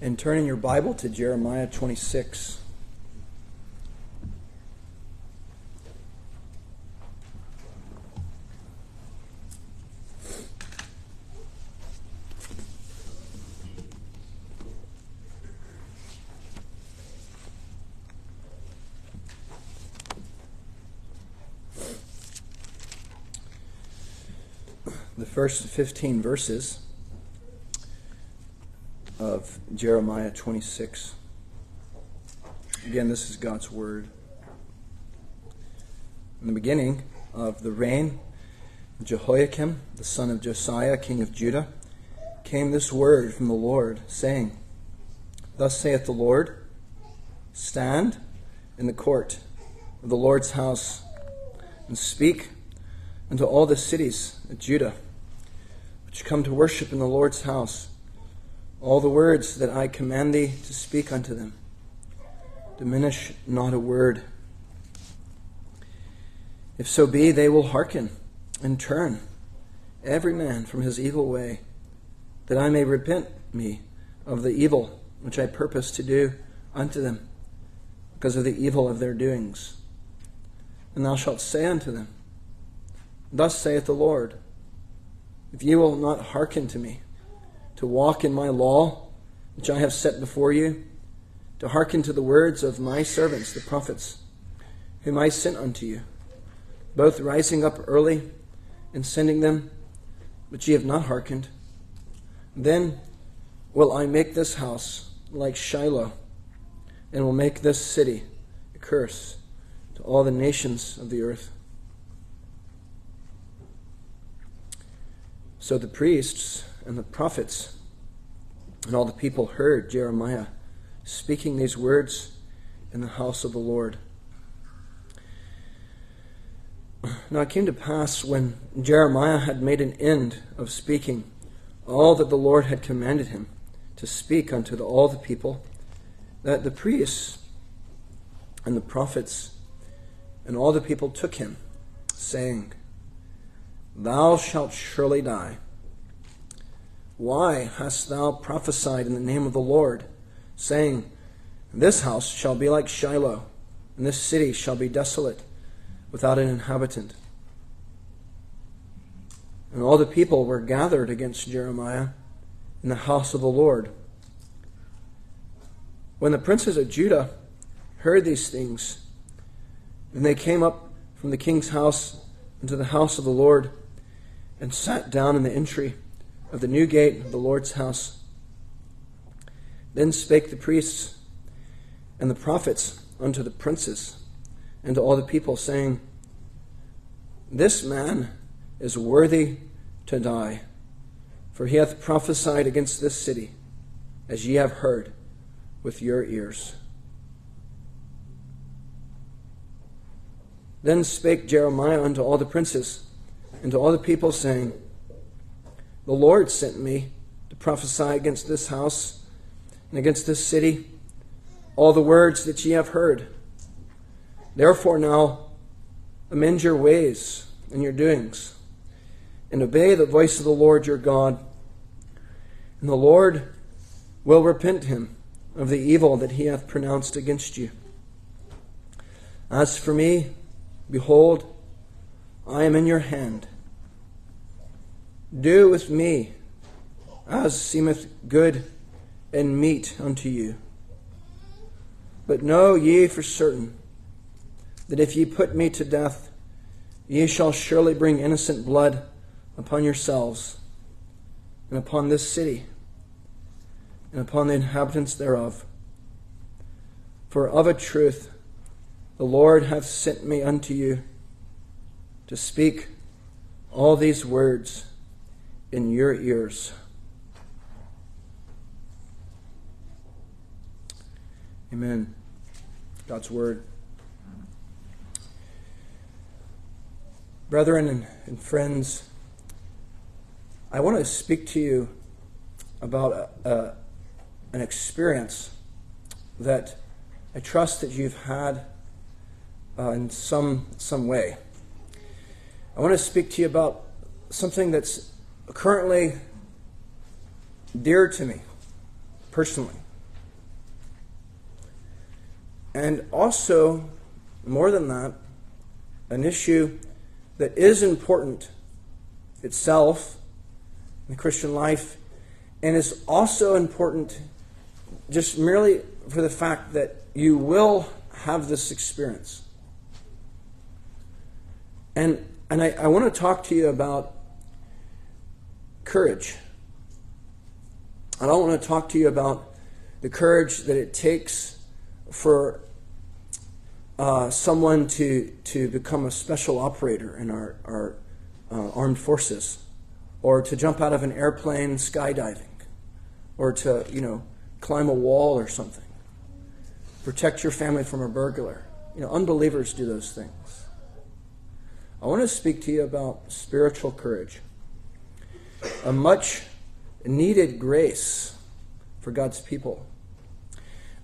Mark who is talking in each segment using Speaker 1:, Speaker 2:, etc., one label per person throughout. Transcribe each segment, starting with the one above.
Speaker 1: and turn in your Bible to Jeremiah 26. The first 15 verses Jeremiah 26. Again, this is God's Word. In the beginning of the reign of Jehoiakim, the son of Josiah, king of Judah, came this word from the Lord, saying, Thus saith the Lord, Stand in the court of the Lord's house, and speak unto all the cities of Judah, which come to worship in the Lord's house all the words that I command thee to speak unto them. Diminish not a word. If so be, they will hearken and turn, every man from his evil way, that I may repent me of the evil which I purpose to do unto them, because of the evil of their doings. And thou shalt say unto them, Thus saith the Lord, if ye will not hearken to me, to walk in my law, which I have set before you, to hearken to the words of my servants, the prophets, whom I sent unto you, both rising up early and sending them, but ye have not hearkened. Then will I make this house like Shiloh, and will make this city a curse to all the nations of the earth. So the priests and the prophets and all the people heard Jeremiah speaking these words in the house of the Lord. Now it came to pass when Jeremiah had made an end of speaking all that the Lord had commanded him to speak unto the, all the people, that the priests and the prophets and all the people took him, saying, Thou shalt surely die. Why hast thou prophesied in the name of the Lord, saying, This house shall be like Shiloh, and this city shall be desolate, without an inhabitant? And all the people were gathered against Jeremiah in the house of the Lord. When the princes of Judah heard these things, and they came up from the king's house into the house of the Lord, and sat down in the entry of the new gate of the Lord's house. Then spake the priests and the prophets unto the princes and to all the people, saying, This man is worthy to die, for he hath prophesied against this city, as ye have heard with your ears. Then spake Jeremiah unto all the princes and to all the people, saying, The Lord sent me to prophesy against this house and against this city all the words that ye have heard. Therefore now amend your ways and your doings, and obey the voice of the Lord your God. And the Lord will repent him of the evil that he hath pronounced against you. As for me, behold, I am in your hand. Do with me as seemeth good and meet unto you. But know ye for certain that if ye put me to death, ye shall surely bring innocent blood upon yourselves and upon this city and upon the inhabitants thereof. For of a truth the Lord hath sent me unto you to speak all these words in your ears. Amen. God's Word. Brethren and, friends, I want to speak to you about a, a, an experience that I trust that you've had uh, in some, some way. I want to speak to you about something that's currently dear to me personally. and also, more than that, an issue that is important itself in the Christian life and is also important just merely for the fact that you will have this experience. And, and I, I want to talk to you about courage. I don't want to talk to you about the courage that it takes for uh, someone to, to become a special operator in our, our uh, armed forces, or to jump out of an airplane skydiving, or to, you know, climb a wall or something, protect your family from a burglar. You know, unbelievers do those things. I want to speak to you about spiritual courage, a much needed grace for God's people.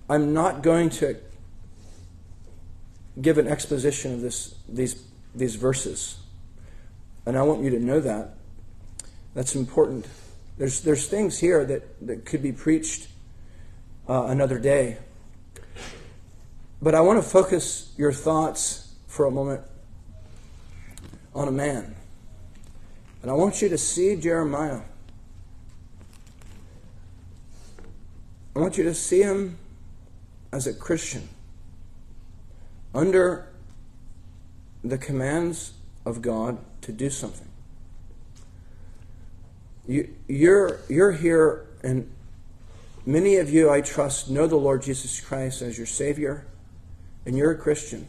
Speaker 1: I'm not going to give an exposition of this, these, these verses. And I want you to know that. That's important. There's, there's things here that, that could be preached uh, another day. But I want to focus your thoughts for a moment on a man. And I want you to see Jeremiah. I want you to see him as a Christian under the commands of God to do something. You, you're, you're here, and many of you, I trust, know the Lord Jesus Christ as your Savior, and you're a Christian,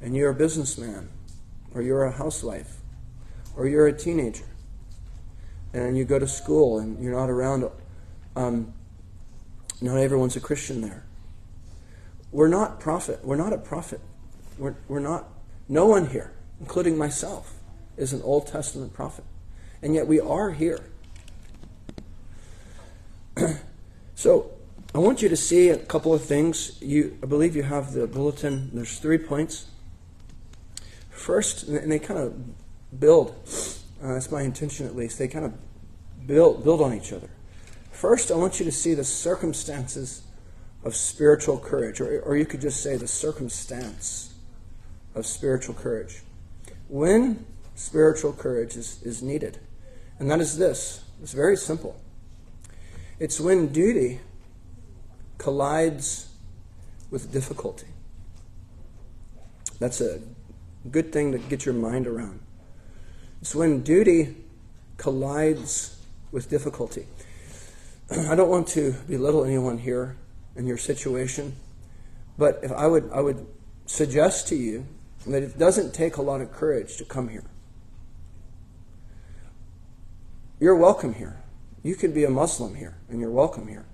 Speaker 1: and you're a businessman, or you're a housewife, or you're a teenager, and you go to school and you're not around. Um, not everyone's a Christian there. We're not prophet. We're not a prophet. We're, we're not. No one here, including myself, is an Old Testament prophet. And yet we are here. so I want you to see a couple of things. You, I believe you have the bulletin. There's three points. First, and they kind of build. Uh, that's my intention, at least. They kind of build build on each other. First, I want you to see the circumstances of spiritual courage, or, or you could just say the circumstance of spiritual courage. When spiritual courage is, is needed, and that is this it's very simple. It's when duty collides with difficulty. That's a good thing to get your mind around. It's when duty collides with difficulty. I don't want to belittle anyone here in your situation. But I would, I would suggest to you that it doesn't take a lot of courage to come here. You're welcome here. You could be a Muslim here, and you're welcome here.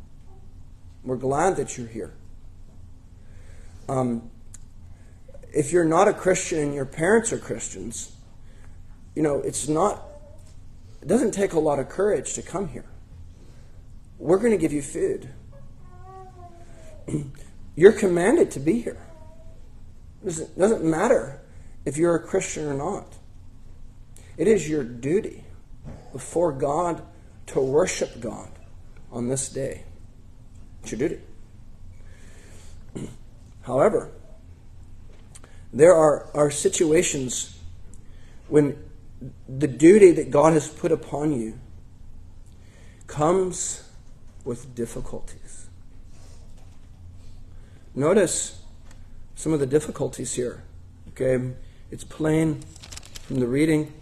Speaker 1: We're glad that you're here. Um, if you're not a Christian and your parents are Christians, you know, it's not, it doesn't take a lot of courage to come here. We're going to give you food. You're commanded to be here. It doesn't matter if you're a Christian or not. It is your duty before God to worship God on this day. It's your duty. However, there are, are situations when the duty that God has put upon you comes with difficulties. Notice some of the difficulties here. Okay, it's plain from the reading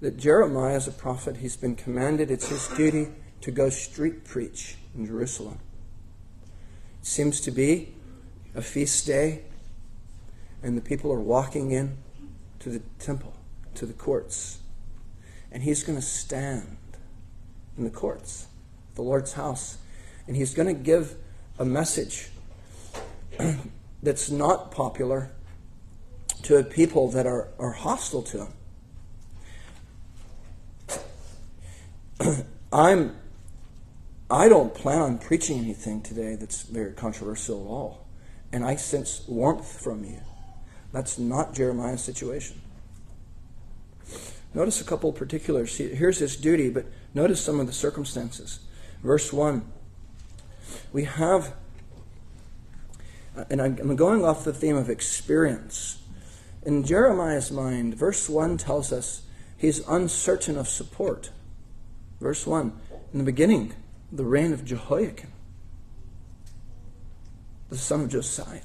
Speaker 1: that Jeremiah, as a prophet, he's been commanded, it's his duty to go street preach in Jerusalem. It seems to be a feast day, and the people are walking in to the temple, to the courts. And he's going to stand in the courts, the Lord's house, and he's going to give a message that's not popular to a people that are, are hostile to him. I'm I don't plan on preaching anything today that's very controversial at all. And I sense warmth from you. That's not Jeremiah's situation. Notice a couple of particulars. Here's his duty, but notice some of the circumstances. Verse 1 We have and I'm going off the theme of experience. In Jeremiah's mind, verse 1 tells us he's uncertain of support. Verse 1 In the beginning, the reign of Jehoiakim, the son of Josiah.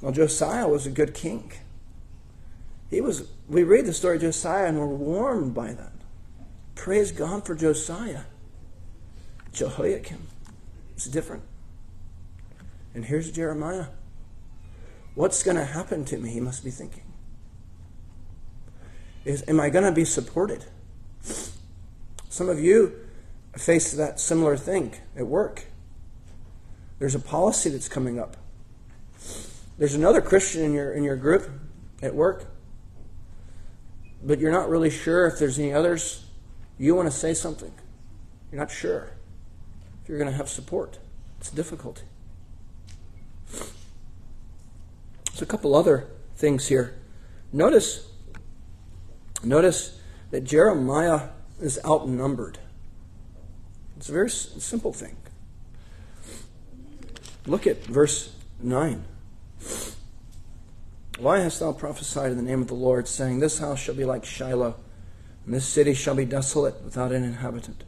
Speaker 1: Well, Josiah was a good king. He was, we read the story of Josiah and we're warmed by that. Praise God for Josiah. Jehoiakim. It's different. And here's Jeremiah. What's going to happen to me? He must be thinking. Is, am I going to be supported? Some of you face that similar thing at work. There's a policy that's coming up. There's another Christian in your in your group at work, but you're not really sure if there's any others. You want to say something. You're not sure if you're going to have support. It's a difficulty. There's a couple other things here. Notice, notice that Jeremiah is outnumbered. It's a very simple thing. Look at verse 9. Why hast thou prophesied in the name of the Lord, saying, This house shall be like Shiloh, and this city shall be desolate without an inhabitant?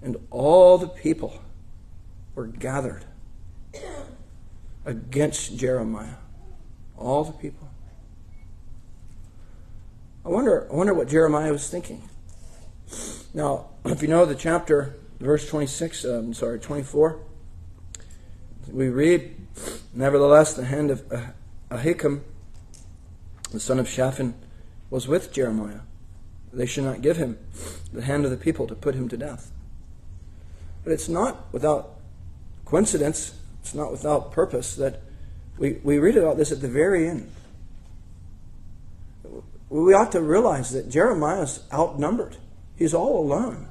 Speaker 1: And all the people were gathered against Jeremiah. All the people. I wonder, I wonder what Jeremiah was thinking. Now, if you know the chapter, verse 26, um, sorry, 24, we read, Nevertheless, the hand of Ahikam, the son of Shaphan, was with Jeremiah. They should not give him the hand of the people to put him to death. But it's not without coincidence, it's not without purpose that we, we read about this at the very end. We ought to realize that Jeremiah is outnumbered. He's all alone.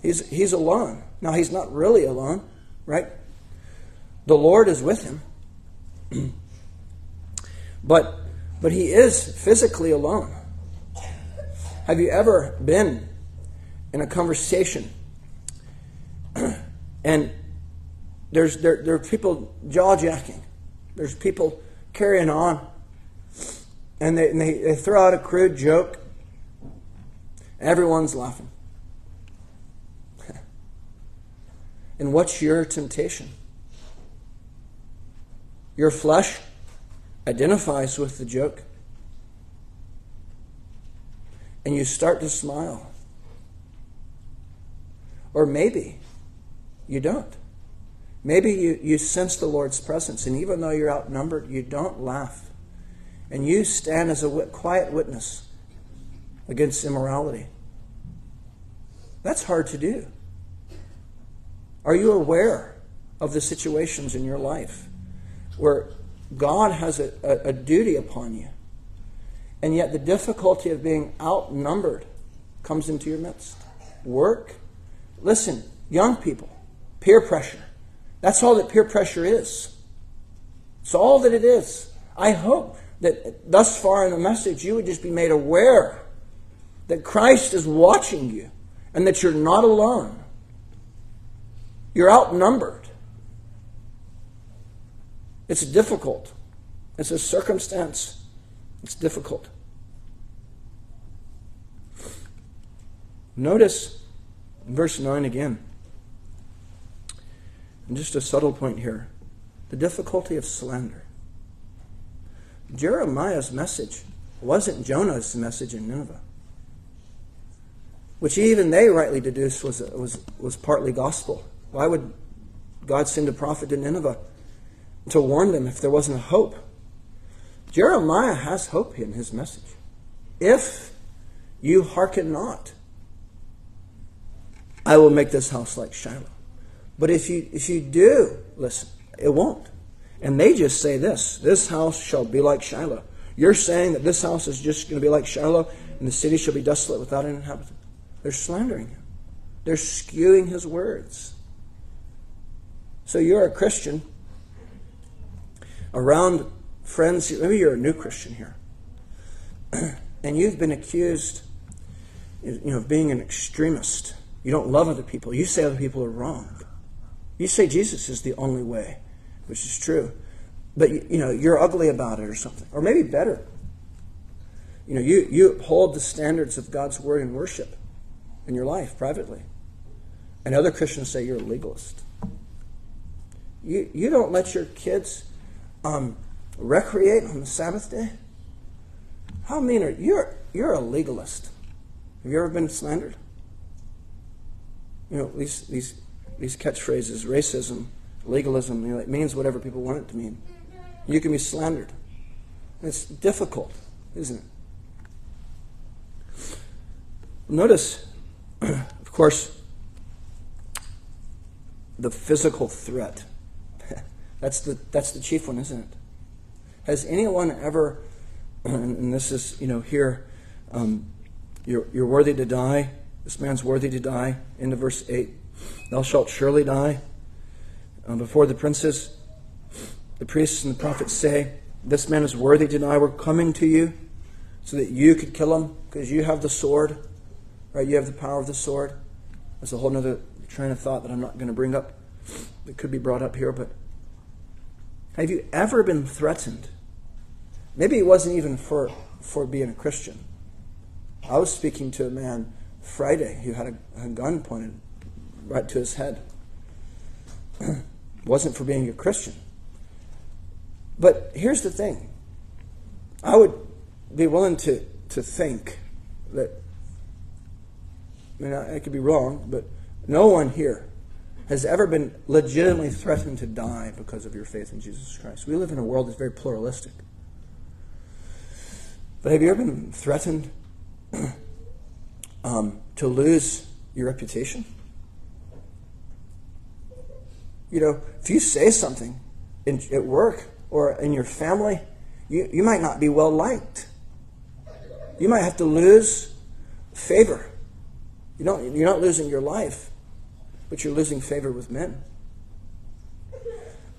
Speaker 1: He's, he's alone. Now, he's not really alone, right? The Lord is with him. but, but he is physically alone. Have you ever been in a conversation and there's there, there are people jaw jacking, there's people carrying on, and they, and they, they throw out a crude joke. Everyone's laughing. and what's your temptation? Your flesh identifies with the joke. And you start to smile. Or maybe you don't. Maybe you, you sense the Lord's presence, and even though you're outnumbered, you don't laugh. And you stand as a quiet witness against immorality. That's hard to do. Are you aware of the situations in your life where God has a, a, a duty upon you, and yet the difficulty of being outnumbered comes into your midst? Work. Listen, young people, peer pressure. That's all that peer pressure is. It's all that it is. I hope that thus far in the message you would just be made aware that Christ is watching you and that you're not alone. You're outnumbered. It's difficult. It's a circumstance. It's difficult. Notice verse 9 again. And just a subtle point here the difficulty of slander. Jeremiah's message wasn't Jonah's message in Nineveh, which even they rightly deduced was, was, was partly gospel. Why would God send a prophet to Nineveh to warn them if there wasn't a hope? Jeremiah has hope in his message. If you hearken not, I will make this house like Shiloh. But if you if you do listen, it won't. And they just say this: This house shall be like Shiloh. You're saying that this house is just going to be like Shiloh, and the city shall be desolate without an inhabitant. They're slandering him. They're skewing his words. So you're a Christian around friends. Maybe you're a new Christian here, and you've been accused, you know, of being an extremist. You don't love other people. You say other people are wrong. You say Jesus is the only way, which is true. But you know, you're ugly about it or something. Or maybe better. You know, you, you hold the standards of God's word and worship in your life privately. And other Christians say you're a legalist. You, you don't let your kids um, recreate on the Sabbath day? How mean are you? You're, you're a legalist. Have you ever been slandered? You know, these, these, these catchphrases, racism, legalism, you know, it means whatever people want it to mean. You can be slandered. It's difficult, isn't it? Notice, of course, the physical threat. That's, the, that's the chief one, isn't it? Has anyone ever, and this is, you know, here, um, you're, you're worthy to die. This man's worthy to die. Into verse 8. Thou shalt surely die. Uh, before the princes, the priests and the prophets say, This man is worthy to die. We're coming to you so that you could kill him because you have the sword. Right? You have the power of the sword. That's a whole other train of thought that I'm not going to bring up. It could be brought up here, but have you ever been threatened? Maybe it wasn't even for, for being a Christian. I was speaking to a man Friday who had a, a gun pointed right to his head. wasn't for being a Christian. But here's the thing I would be willing to, to think that I mean, I, I could be wrong, but no one here has ever been legitimately threatened to die because of your faith in Jesus Christ. We live in a world that's very pluralistic. But have you ever been threatened um, to lose your reputation? You know, if you say something in, at work or in your family, you, you might not be well liked. You might have to lose favor you don't, you're not losing your life, but you're losing favor with men.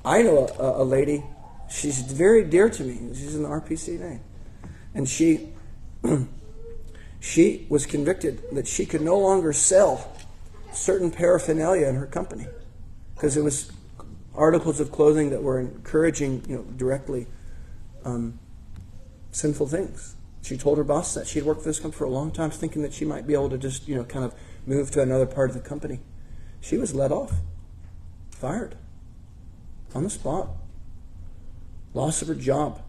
Speaker 1: I know a, a lady, she's very dear to me. She's in the RPCA. And she, she was convicted that she could no longer sell certain paraphernalia in her company because it was articles of clothing that were encouraging, you know, directly um, sinful things. She told her boss that she'd worked for this company for a long time, thinking that she might be able to just, you know, kind of move to another part of the company. She was let off, fired on the spot, loss of her job.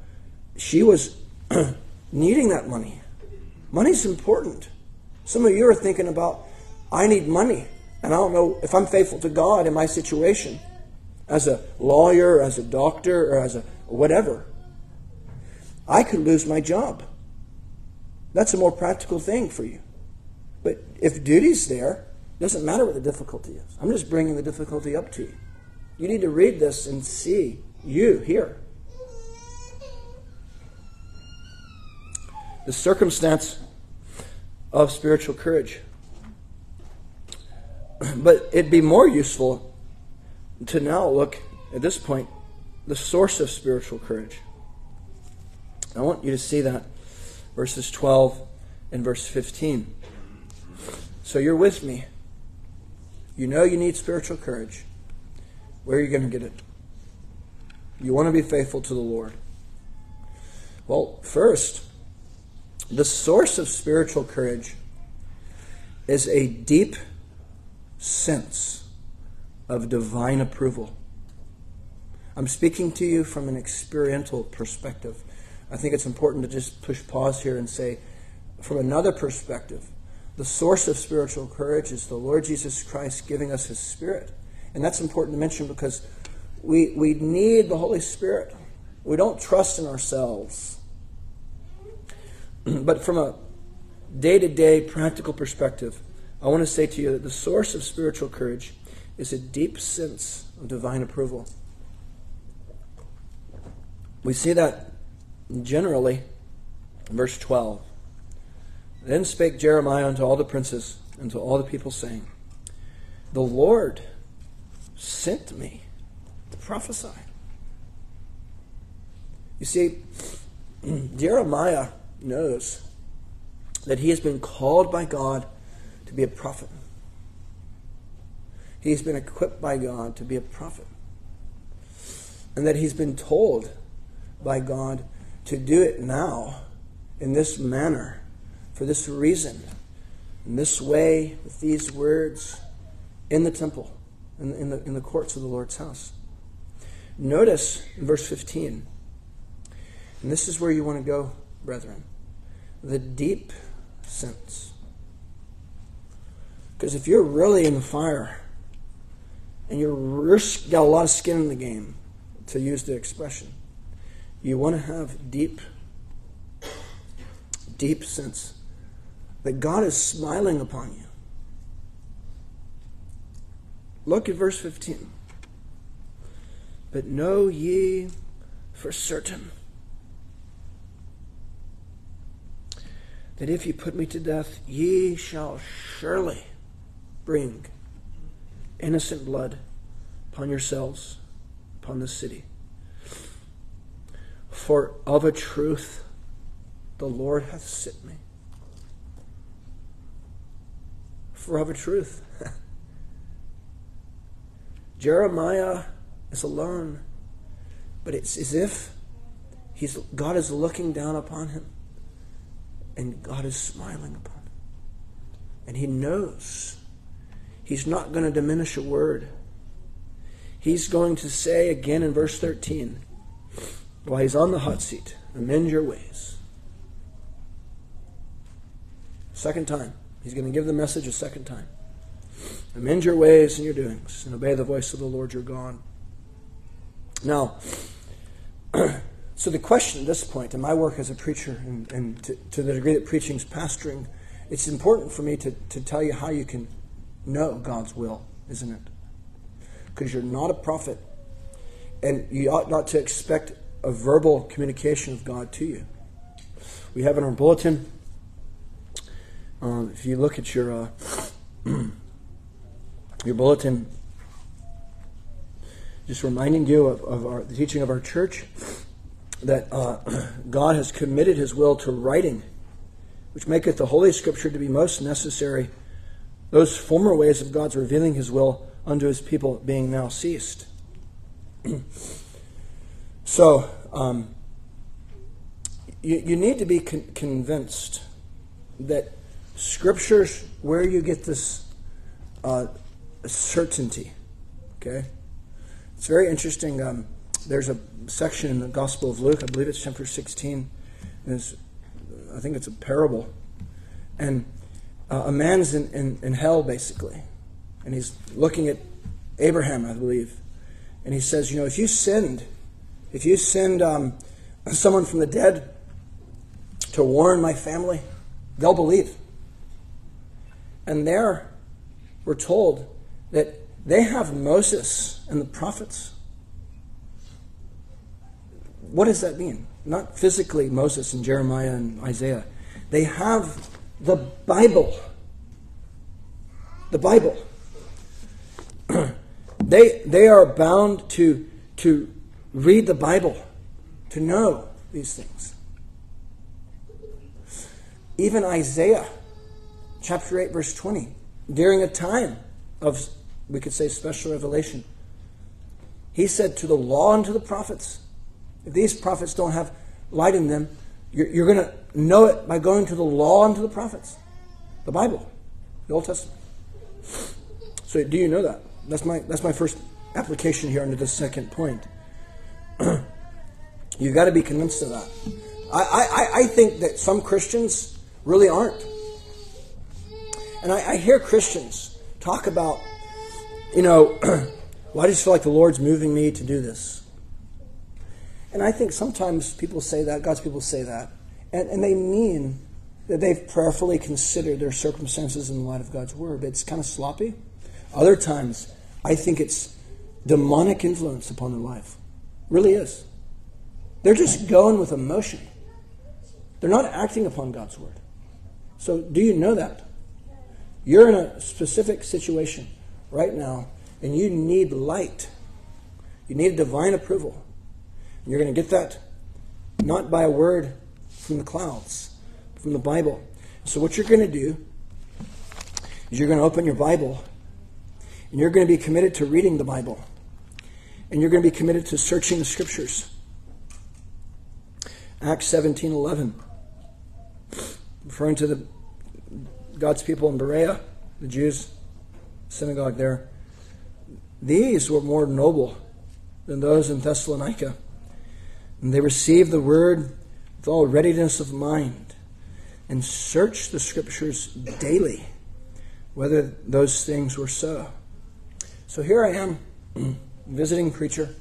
Speaker 1: She was needing that money. Money's important. Some of you are thinking about, I need money, and I don't know if I'm faithful to God in my situation as a lawyer, as a doctor, or as a whatever. I could lose my job. That's a more practical thing for you. But if duty's there, doesn't matter what the difficulty is. I'm just bringing the difficulty up to you. You need to read this and see you here. The circumstance of spiritual courage. But it'd be more useful to now look at this point the source of spiritual courage. I want you to see that verses 12 and verse 15. So you're with me. You know you need spiritual courage. Where are you going to get it? You want to be faithful to the Lord. Well, first, the source of spiritual courage is a deep sense of divine approval. I'm speaking to you from an experiential perspective. I think it's important to just push pause here and say, from another perspective, the source of spiritual courage is the Lord Jesus Christ giving us His Spirit. And that's important to mention because we, we need the Holy Spirit. We don't trust in ourselves. but from a day to day practical perspective, I want to say to you that the source of spiritual courage is a deep sense of divine approval. We see that generally, verse 12. Then spake Jeremiah unto all the princes and to all the people, saying, The Lord sent me to prophesy. You see, Jeremiah knows that he has been called by God to be a prophet. he's been equipped by God to be a prophet. And that he's been told by God to do it now in this manner, for this reason, in this way, with these words, in the temple, in, in, the, in the courts of the Lord's house. Notice in verse 15, and this is where you want to go, brethren, the deep sense. Because if you're really in the fire and you're got a lot of skin in the game, to use the expression, you want to have deep, deep sense that God is smiling upon you. Look at verse 15. But know ye for certain that if ye put me to death, ye shall surely bring innocent blood upon yourselves, upon the city. For of a truth the Lord hath sent me. Of a truth. Jeremiah is alone, but it's as if he's, God is looking down upon him and God is smiling upon him. And he knows he's not going to diminish a word. He's going to say again in verse 13, while he's on the hot seat, amend your ways. Second time. He's going to give the message a second time. Amend your ways and your doings, and obey the voice of the Lord your God. Now, so the question at this point, in my work as a preacher, and, and to, to, the degree that preaching is pastoring, it's important for me to, to tell you how you can know God's will, isn't it? Because you're not a prophet, and you ought not to expect a verbal communication of God to you. We have in our bulletin, uh, if you look at your uh, your bulletin, just reminding you of, of our, the teaching of our church that uh, God has committed His will to writing, which maketh the Holy Scripture to be most necessary. Those former ways of God's revealing His will unto His people being now ceased. so, um, you, you need to be con- convinced that Scripture's where you get this uh, certainty. Okay? It's very interesting. Um, there's a section in the Gospel of Luke, I believe it's chapter 16. There's, I think it's a parable. And uh, a man's in, in, in hell, basically. And he's looking at Abraham, I believe. And he says, You know, if you sinned, if you send um, someone from the dead to warn my family, they'll believe. And there, we're told that they have Moses and the prophets. What does that mean? Not physically Moses and Jeremiah and Isaiah. They have the Bible. The Bible. they, they are bound to, to read the Bible, to know these things. Even Isaiah, chapter 8, verse 20, during a time of, we could say, special revelation. He said to the law and to the prophets, if these prophets don't have light in them, you're, you're going to know it by going to the law and to the prophets, the Bible, the Old Testament. So, do you know that? That's my that's my first application here under the second point. You've got to be convinced of that. I, I, I think that some Christians really aren't. And I, I hear Christians talk about, you know, well, I just feel like the Lord's moving me to do this. And I think sometimes people say that, God's people say that, and, and they mean that they've prayerfully considered their circumstances in the light of God's word, but it's kind of sloppy. Other times, I think it's demonic influence upon their life. Really is. They're just going with emotion. They're not acting upon God's word. So, do you know that? You're in a specific situation right now, and you need light. You need divine approval. And you're going to get that not by a word from the clouds, from the Bible. So, what you're going to do is you're going to open your Bible And you're going to be committed to reading the Bible. And you're going to be committed to searching the scriptures. Acts 17 11. Referring to the God's people in Berea, the Jews, synagogue there. These were more noble than those in Thessalonica. And they received the word with all readiness of mind and searched the scriptures daily whether those things were so. So here I am, visiting preacher.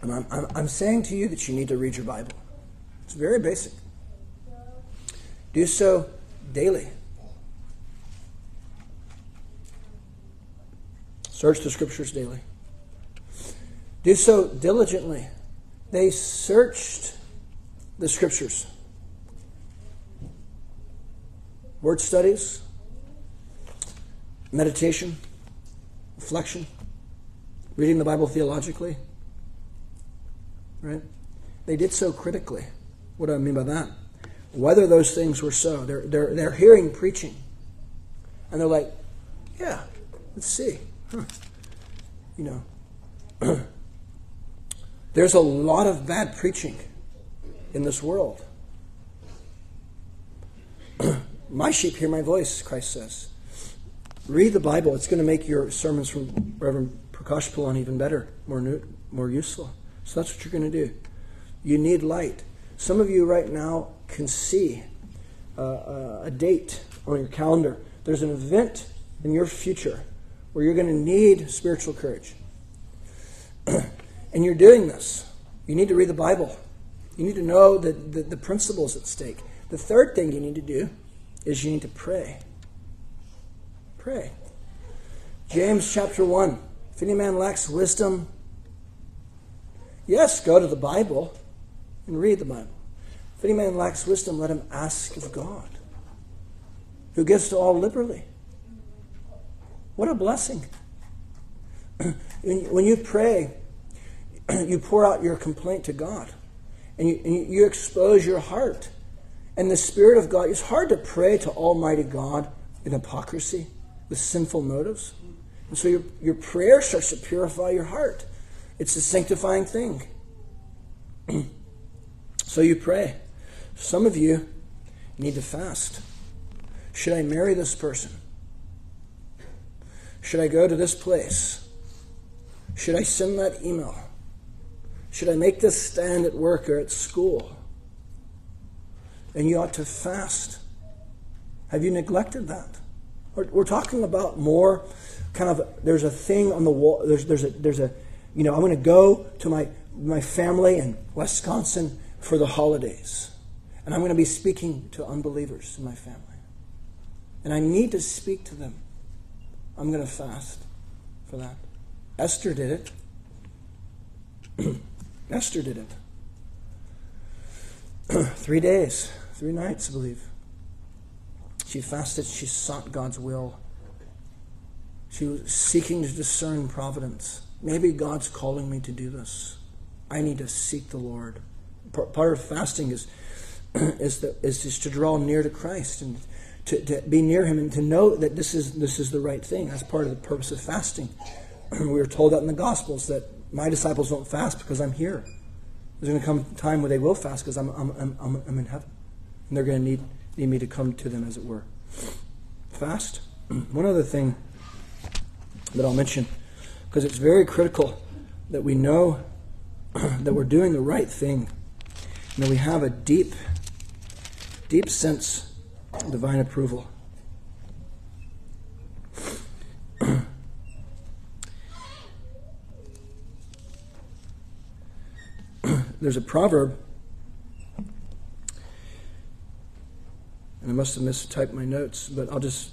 Speaker 1: And I'm, I'm, I'm saying to you that you need to read your Bible. It's very basic. Do so daily. Search the scriptures daily. Do so diligently. They searched the scriptures. Word studies, meditation, reflection, reading the Bible theologically. Right? They did so critically. What do I mean by that? Whether those things were so. They're, they're, they're hearing preaching. And they're like, yeah, let's see. Huh. You know, there's a lot of bad preaching in this world. my sheep hear my voice, Christ says. Read the Bible. It's going to make your sermons from Reverend Prakash Pulan even better, more, new, more useful. So that's what you're going to do. You need light. Some of you right now can see uh, uh, a date on your calendar. There's an event in your future where you're going to need spiritual courage. and you're doing this. You need to read the Bible. You need to know the, the, the principles at stake. The third thing you need to do is you need to pray. Pray. James chapter 1. If any man lacks wisdom, yes, go to the Bible and read the Bible. If any man lacks wisdom, let him ask of God, who gives to all liberally. What a blessing. when you pray, you pour out your complaint to God and you, and you expose your heart. And the Spirit of God, it's hard to pray to Almighty God in hypocrisy with sinful motives. And so your, your prayer starts to purify your heart. It's a sanctifying thing. so you pray. Some of you need to fast. Should I marry this person? Should I go to this place? Should I send that email? Should I make this stand at work or at school? And you ought to fast. Have you neglected that? We're, talking about more kind of, there's a thing on the wall, there's, there's, a, there's a, you know, I'm going to go to my, my family in Wisconsin for the holidays. And I'm going to be speaking to unbelievers in my family. And I need to speak to them. I'm going to fast for that. Esther did it. Esther did it. three days, three nights, I believe. She fasted, she sought God's will. She was seeking to discern providence. Maybe God's calling me to do this. I need to seek the Lord. Part of fasting is, is, the, is just to draw near to Christ and to, to be near Him and to know that this is, this is the right thing. That's part of the purpose of fasting. we were told that in the Gospels that my disciples don't fast because I'm here. There's going to come a time where they will fast because I'm, I'm, I'm, I'm in heaven. And they're going to need, need me to come to them, as it were. Fast. One other thing that I'll mention, because it's very critical that we know that we're doing the right thing and that we have a deep, deep sense of divine approval. there's a proverb, and I must have mistyped my notes, but I'll just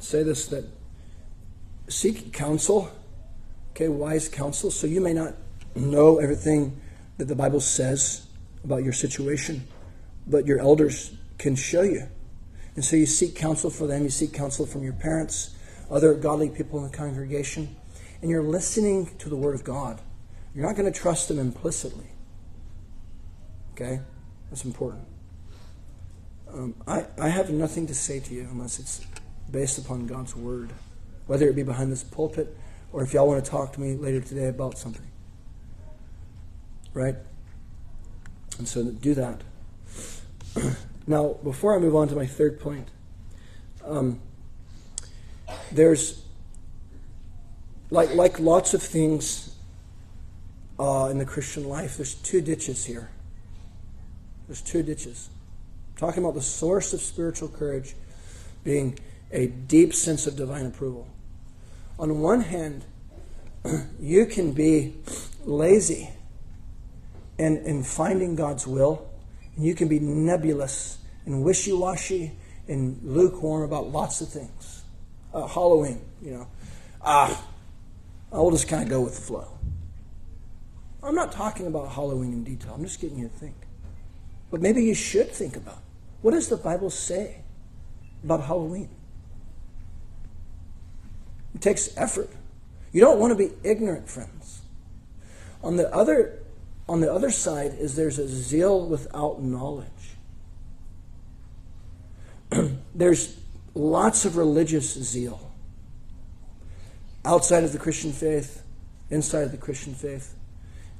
Speaker 1: say this that seek counsel, okay, wise counsel. So you may not know everything that the Bible says about your situation, but your elders can show you. And so you seek counsel for them, you seek counsel from your parents, other godly people in the congregation, and you're listening to the Word of God. You're not going to trust them implicitly. Okay? That's important. Um, I, I have nothing to say to you unless it's based upon God's word, whether it be behind this pulpit or if y'all want to talk to me later today about something. Right? And so do that. now, before I move on to my third point, um, there's like like lots of things uh, in the Christian life. There's two ditches here. There's two ditches. I'm talking about the source of spiritual courage being a deep sense of divine approval. On one hand, you can be lazy in, in finding God's will, and you can be nebulous and wishy washy and lukewarm about lots of things. Uh, Halloween, you know, ah, I will just kind of go with the flow. I'm not talking about Halloween in detail. I'm just getting you to think. But maybe you should think about what does the Bible say about Halloween? It takes effort. You don't want to be ignorant, friends. On the other, on the other side is there's a zeal without knowledge. there's lots of religious zeal outside of the Christian faith, inside of the Christian faith.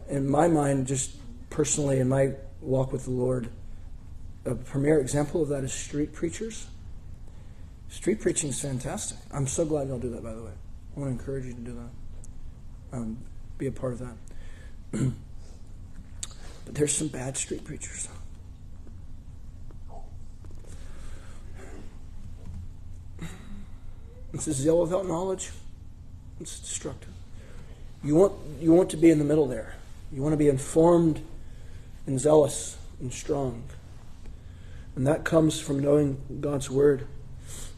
Speaker 1: In my mind, just personally, in my walk with the Lord, a premier example of that is street preachers. Street preaching is fantastic. I'm so glad y'all do that, by the way. I want to encourage you to do that. Um, be a part of that. but there's some bad street preachers. This is zeal without knowledge. It's destructive. You want, you want to be in the middle there. You want to be informed and zealous and strong. And that comes from knowing God's Word.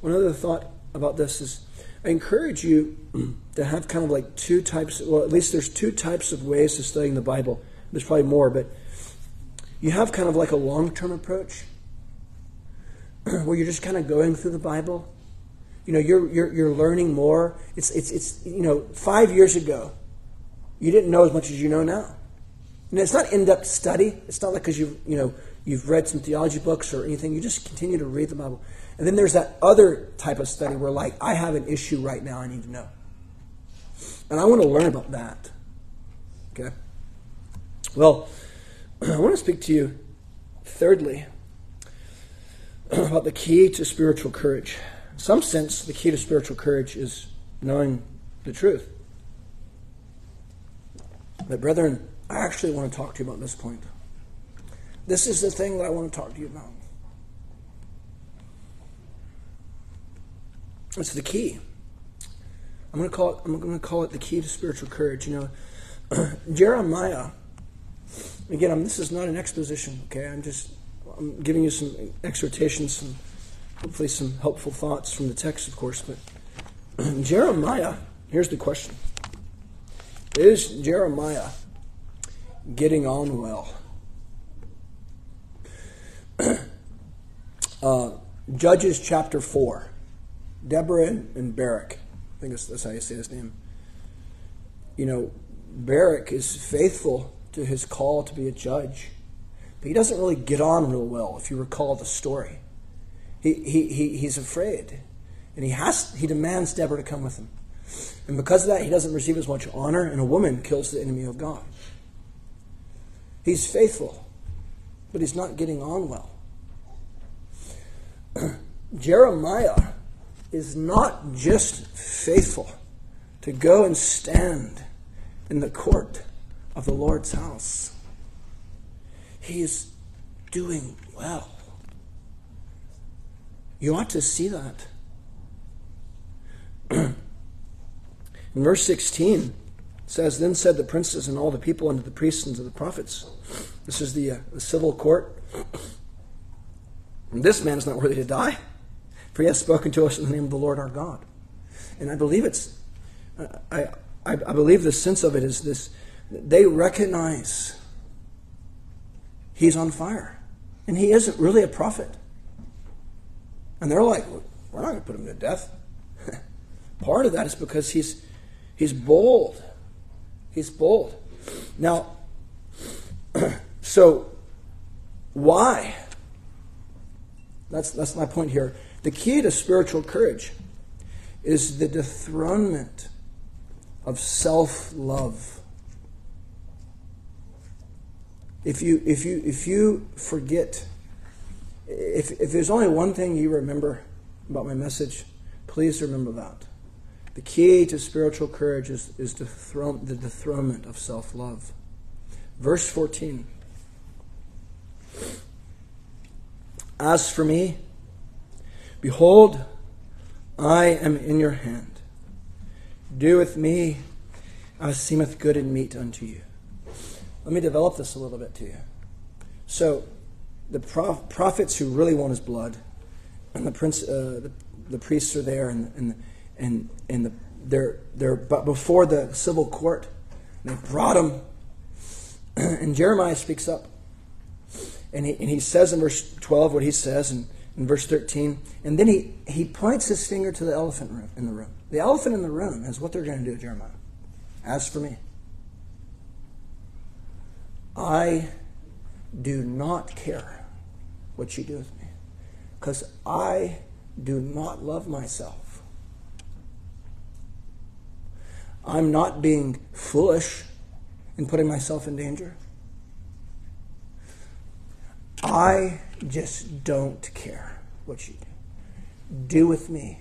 Speaker 1: One other thought about this is I encourage you to have kind of like two types, well, at least there's two types of ways of studying the Bible. There's probably more, but you have kind of like a long term approach where you're just kind of going through the Bible you know, you're, you're, you're learning more. It's, it's, it's, you know, five years ago, you didn't know as much as you know now. And it's not in-depth study. It's not like because you've, you know, you've read some theology books or anything. You just continue to read the Bible. And then there's that other type of study where, like, I have an issue right now I need to know. And I want to learn about that. Okay? Well, I want to speak to you, thirdly, about the key to spiritual courage In some sense, the key to spiritual courage is knowing the truth. But, brethren, I actually want to talk to you about this point. This is the thing that I want to talk to you about. It's the key. I'm going to call it. I'm going to call it the key to spiritual courage. You know, Jeremiah. Again, I'm, this is not an exposition. Okay, I'm just I'm giving you some exhortations, some hopefully some helpful thoughts from the text, of course. But Jeremiah, here's the question Is Jeremiah getting on well? uh, Judges chapter 4. Deborah and, Barak. I think that's, that's how you say his name. You know, Barak is faithful to his call to be a judge, but he doesn't really get on real well, if you recall the story. He, he, he, he's afraid. And he, has, he demands Deborah to come with him. And because of that, he doesn't receive as much honor, and a woman kills the enemy of God. He's faithful, but he's not getting on well. Jeremiah is not just faithful to go and stand in the court of the Lord's house, he is doing well. You ought to see that. In verse 16, says, Then said the princes and all the people unto the priests and to the prophets. This is the, uh, the civil court. This man is not worthy to die, for he has spoken to us in the name of the Lord our God. And I believe it's, I, I, I believe the sense of it is this they recognize he's on fire. And he isn't really a prophet. And they're like, we're not going to put him to death. Part of that is because he's, he's bold. He's bold. Now, so why? That's, that's my point here. The key to spiritual courage is the dethronement of self love. If you, if, you, if you forget, if, if there's only one thing you remember about my message, please remember that. The key to spiritual courage is, is dethrone, the dethronement of self love. Verse 14. As for me, behold, I am in your hand. Do with me as seemeth good and meet unto you. Let me develop this a little bit to you. So, the prof- prophets who really want his blood, and the, prince, uh, the, the, priests are there, and, and, and, and the, they're, they're but before the civil court. They brought him, and Jeremiah speaks up. And he, and he says in verse 12 what he says, and in verse 13. And then he, he points his finger to the elephant room, in the room. The elephant in the room is what they're going to do, Jeremiah. As for me, I do not care what you do with me because I do not love myself. I'm not being foolish in putting myself in danger. I just don't care what you do. Do with me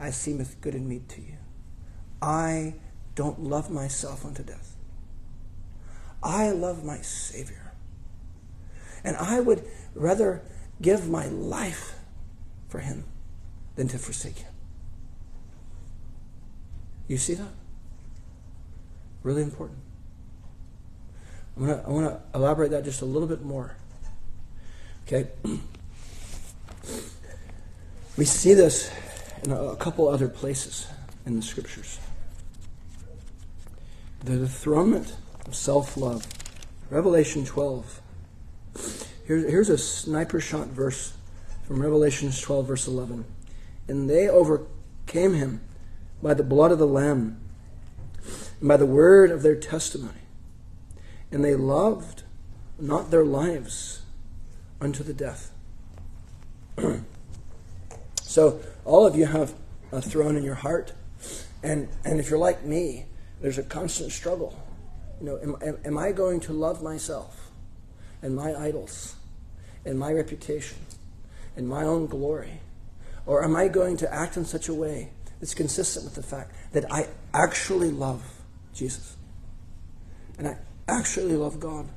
Speaker 1: as seemeth good and meet to you. I don't love myself unto death. I love my Savior. And I would rather give my life for him than to forsake him. You see that? Really important. I'm gonna, I want to elaborate that just a little bit more. Okay? We see this in a couple other places in the scriptures. The dethronement of self love. Revelation 12. Here, here's a sniper shot verse from Revelation 12, verse 11. And they overcame him by the blood of the Lamb and by the word of their testimony. And they loved not their lives unto the death. so, all of you have a throne in your heart. And, and if you're like me, there's a constant struggle. You know, am, am, am I going to love myself and my idols and my reputation and my own glory? Or am I going to act in such a way that's consistent with the fact that I actually love Jesus and I actually love God?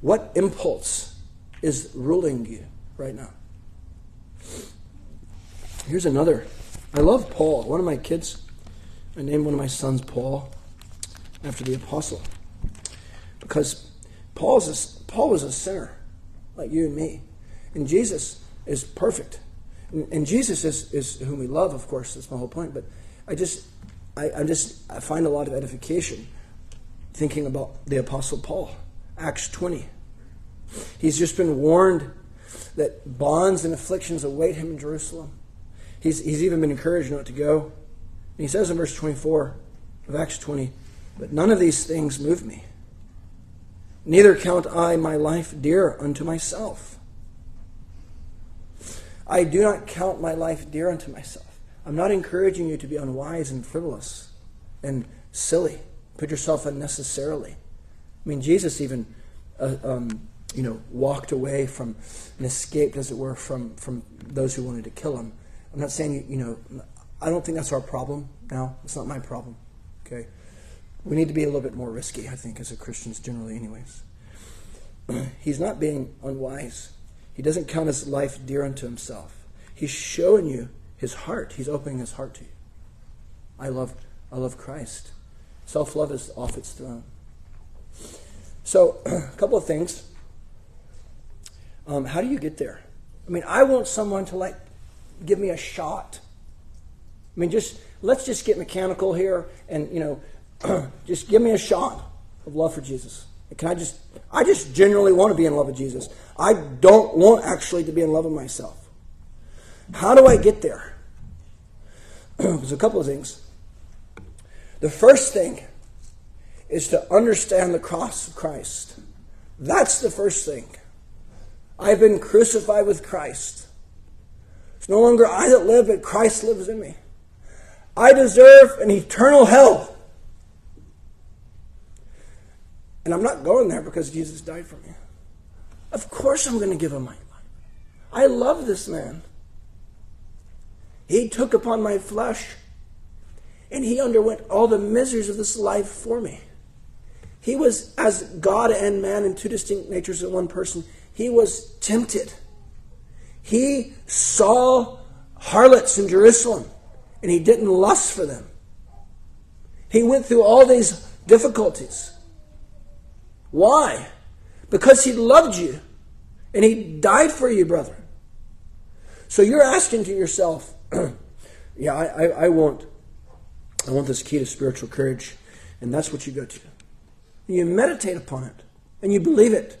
Speaker 1: What impulse is ruling you right now? Here's another. I love Paul. One of my kids, I named one of my sons Paul after the apostle. Because Paul's a, Paul was a sinner like you and me. And Jesus is perfect. And, and Jesus is, is whom we love, of course, that's my whole point. But I just I, I just I find a lot of edification thinking about the apostle Paul. Acts 20. He's just been warned that bonds and afflictions await him in Jerusalem. He's, he's even been encouraged not to go. And he says in verse 24 of Acts 20, But none of these things move me. Neither count I my life dear unto myself. I do not count my life dear unto myself. I'm not encouraging you to be unwise and frivolous and silly. Put yourself unnecessarily. I mean, Jesus even uh, um, you know, walked away from and escaped, as it were, from, from those who wanted to kill him. I'm not saying, you know, I don't think that's our problem now. It's not my problem. Okay? We need to be a little bit more risky, I think, as a Christians generally, anyways. He's not being unwise. He doesn't count his life dear unto himself. He's showing you his heart. He's opening his heart to you. I love, I love Christ. Self love is off its throne. So, a couple of things. Um, how do you get there? I mean, I want someone to like give me a shot. I mean, just let's just get mechanical here and, you know, just give me a shot of love for Jesus. Can I just, I just genuinely want to be in love with Jesus. I don't want actually to be in love with myself. How do I get there? There's a couple of things. The first thing is to understand the cross of Christ. That's the first thing. I've been crucified with Christ. It's no longer I that live, but Christ lives in me. I deserve an eternal hell. And I'm not going there because Jesus died for me. Of course, I'm going to give him my life. I love this man. He took upon my flesh and he underwent all the miseries of this life for me. He was, as God and man in two distinct natures in one person, he was tempted. He saw harlots in Jerusalem and he didn't lust for them. He went through all these difficulties. Why? Because he loved you and he died for you, brother. So you're asking to yourself, yeah, I, I, I, want I want this key to spiritual courage, and that's what you go to. You meditate upon it and you believe it.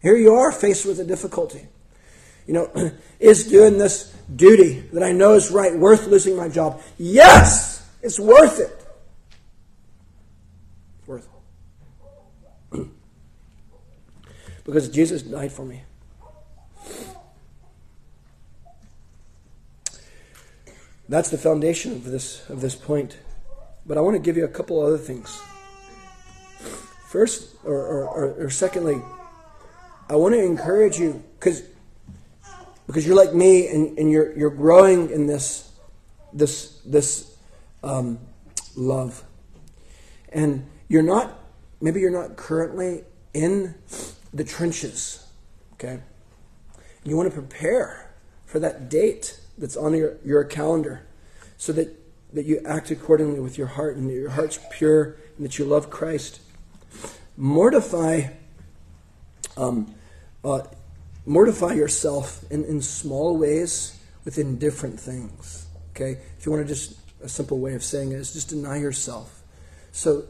Speaker 1: Here you are faced with a difficulty. You know, is doing this duty that I know is right worth losing my job? Yes, it's worth it. Worth it. because Jesus died for me. That's the foundation of this of this point. But I want to give you a couple other things. First, or, or, or, or secondly, I want to encourage you because because you're like me and, and you're you're growing in this this this um, love, and you're not maybe you're not currently in the trenches. Okay, you want to prepare for that date that's on your, your calendar so that, that you act accordingly with your heart and that your heart's pure and that you love Christ. Mortify, um, uh, mortify yourself in, in small ways within different things. Okay? If you want to just, a simple way of saying it is just deny yourself. So,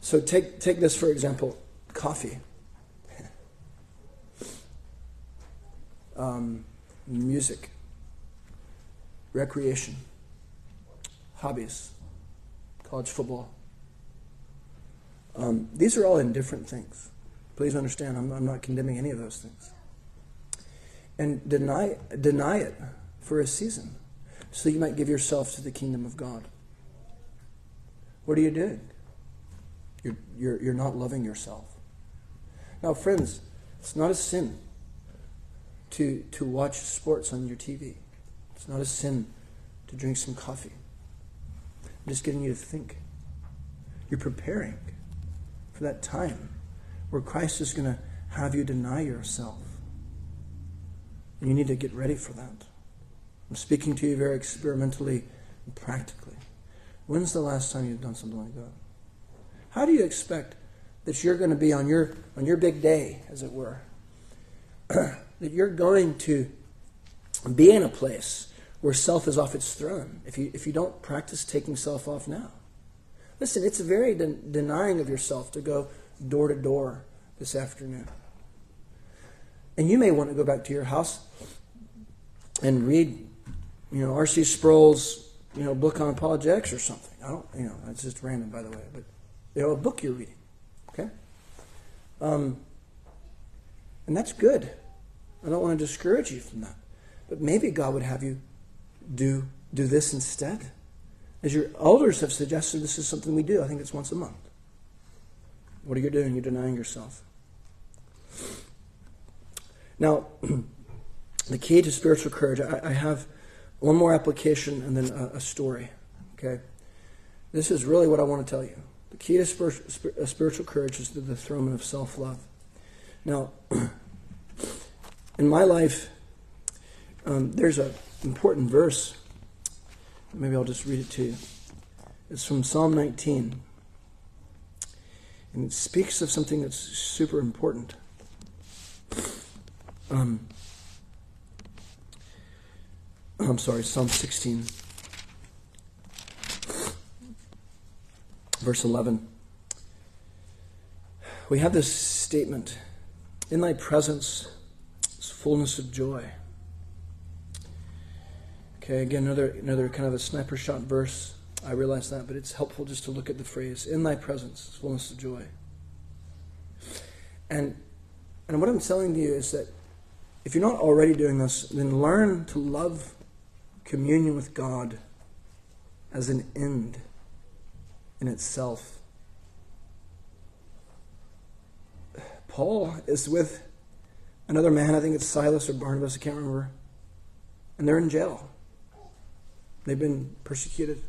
Speaker 1: so take, take this for example coffee. Um, music recreation, hobbies, college football. Um, these are all indifferent things. Please understand, I'm, I'm not condemning any of those things. And deny, deny it for a season so you might give yourself to the kingdom of God. What are you doing? You're, you're, you're not loving yourself. Now, friends, it's not a sin to, to watch sports on your TV. It's not a sin to drink some coffee. I'm just getting you to think. You're preparing for that time where Christ is going to have you deny yourself. You need to get ready for that. I'm speaking to you very experimentally and practically. When's the last time you've done something like that? How do you expect that you're going to be on your on your big day, as it were? that you're going to be in a place where self is off its throne if you, if you don't practice taking self off now. Listen, it's very de- denying of yourself to go door to door this afternoon. And you may want to go back to your house and read, you know, R.C. Sproul's, you know, book on apologetics or something. I don't, you know, that's just random, by the way, but you know, a book you're reading, okay? Um, and that's good. I don't want to discourage you from that. But maybe God would have you do, do this instead. As your elders have suggested, this is something we do. I think it's once a month. What are you doing? You're denying yourself. Now, the key to spiritual courage, I, I, have one more application and then a, a, story. Okay? This is really what I want to tell you. The key to spir- spir- spiritual courage is the dethronement of self love. Now, in my life, um, there's an important verse. Maybe I'll just read it to you. It's from Psalm 19. And it speaks of something that's super important. Um, I'm sorry, Psalm 16, verse 11. We have this statement In thy presence is fullness of joy. Okay, again, another, another kind of a sniper shot verse. I realize that, but it's helpful just to look at the phrase, in thy presence is fullness of joy. And And what I'm telling you is that if you're not already doing this, then learn to love communion with God as an end in itself. Paul is with another man, I think it's Silas or Barnabas, I can't remember, and they're in jail. They've been persecuted.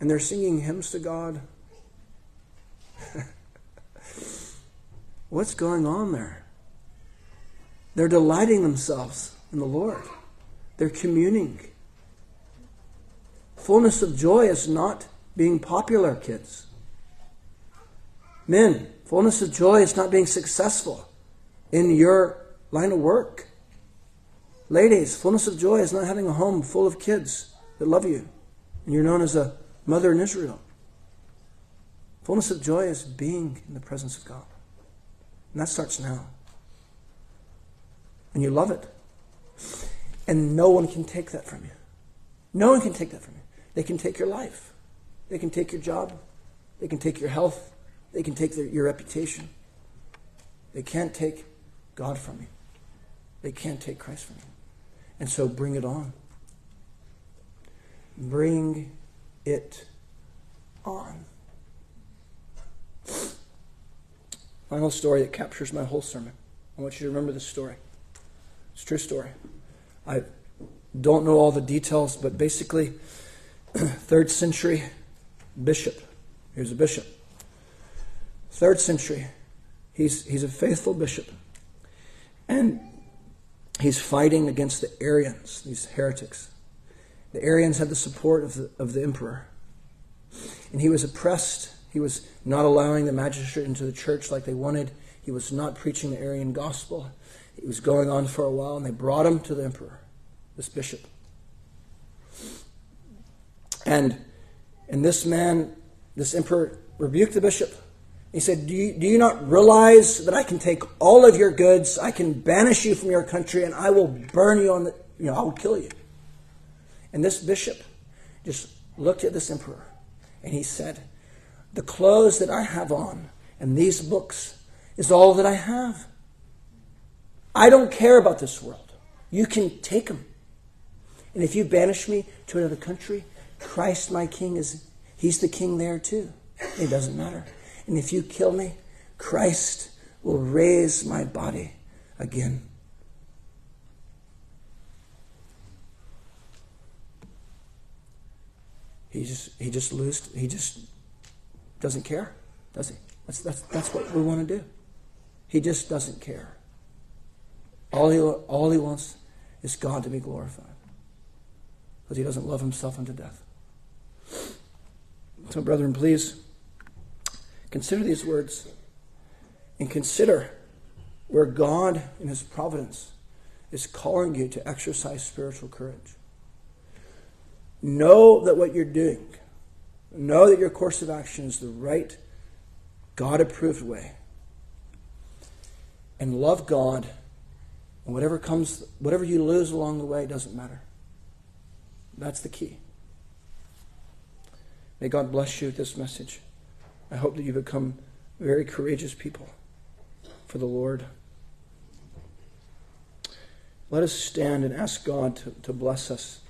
Speaker 1: And they're singing hymns to God. What's going on there? They're delighting themselves in the Lord. They're communing. Fullness of joy is not being popular, kids. Men, fullness of joy is not being successful in your line of work. Ladies, fullness of joy is not having a home full of kids that love you and you're known as a mother in Israel. Fullness of joy is being in the presence of God. And that starts now. And you love it. And no one can take that from you. No one can take that from you. They can take your life. They can take your job. They can take your health. They can take their, your reputation. They can't take God from you. They can't take Christ from you. And so bring it on. Bring it on. Final story that captures my whole sermon. I want you to remember this story. It's true story. I don't know all the details, but basically, third century bishop. Here's a bishop. Third century. He's, he's a faithful bishop. And he's fighting against the Arians, these heretics. The Arians had the support of the, of the emperor. And he was oppressed. He was not allowing the magistrate into the church like they wanted. He was not preaching the Arian gospel. It was going on for a while, and they brought him to the emperor, this bishop. And, and this man, this emperor, rebuked the bishop. He said, do you, do you not realize that I can take all of your goods, I can banish you from your country, and I will burn you on the, you know, I will kill you? And this bishop just looked at this emperor and he said, The clothes that I have on and these books is all that I have. I don't care about this world. You can take them. And if you banish me to another country, Christ, my king, is he's the king there too. It doesn't matter. And if you kill me, Christ will raise my body again. He just he just loses he just doesn't care, does he? That's that's that's what we want to do. He just doesn't care. All he all he wants is God to be glorified. Because he doesn't love himself unto death. So, brethren, please consider these words and consider where God, in His providence, is calling you to exercise spiritual courage. Know that what you're doing, know that your course of action is the right, God approved way. And love God, and whatever comes, whatever you lose along the way doesn't matter. That's the key. May God bless you with this message. I hope that you become very courageous people for the Lord. Let us stand and ask God to, to bless us.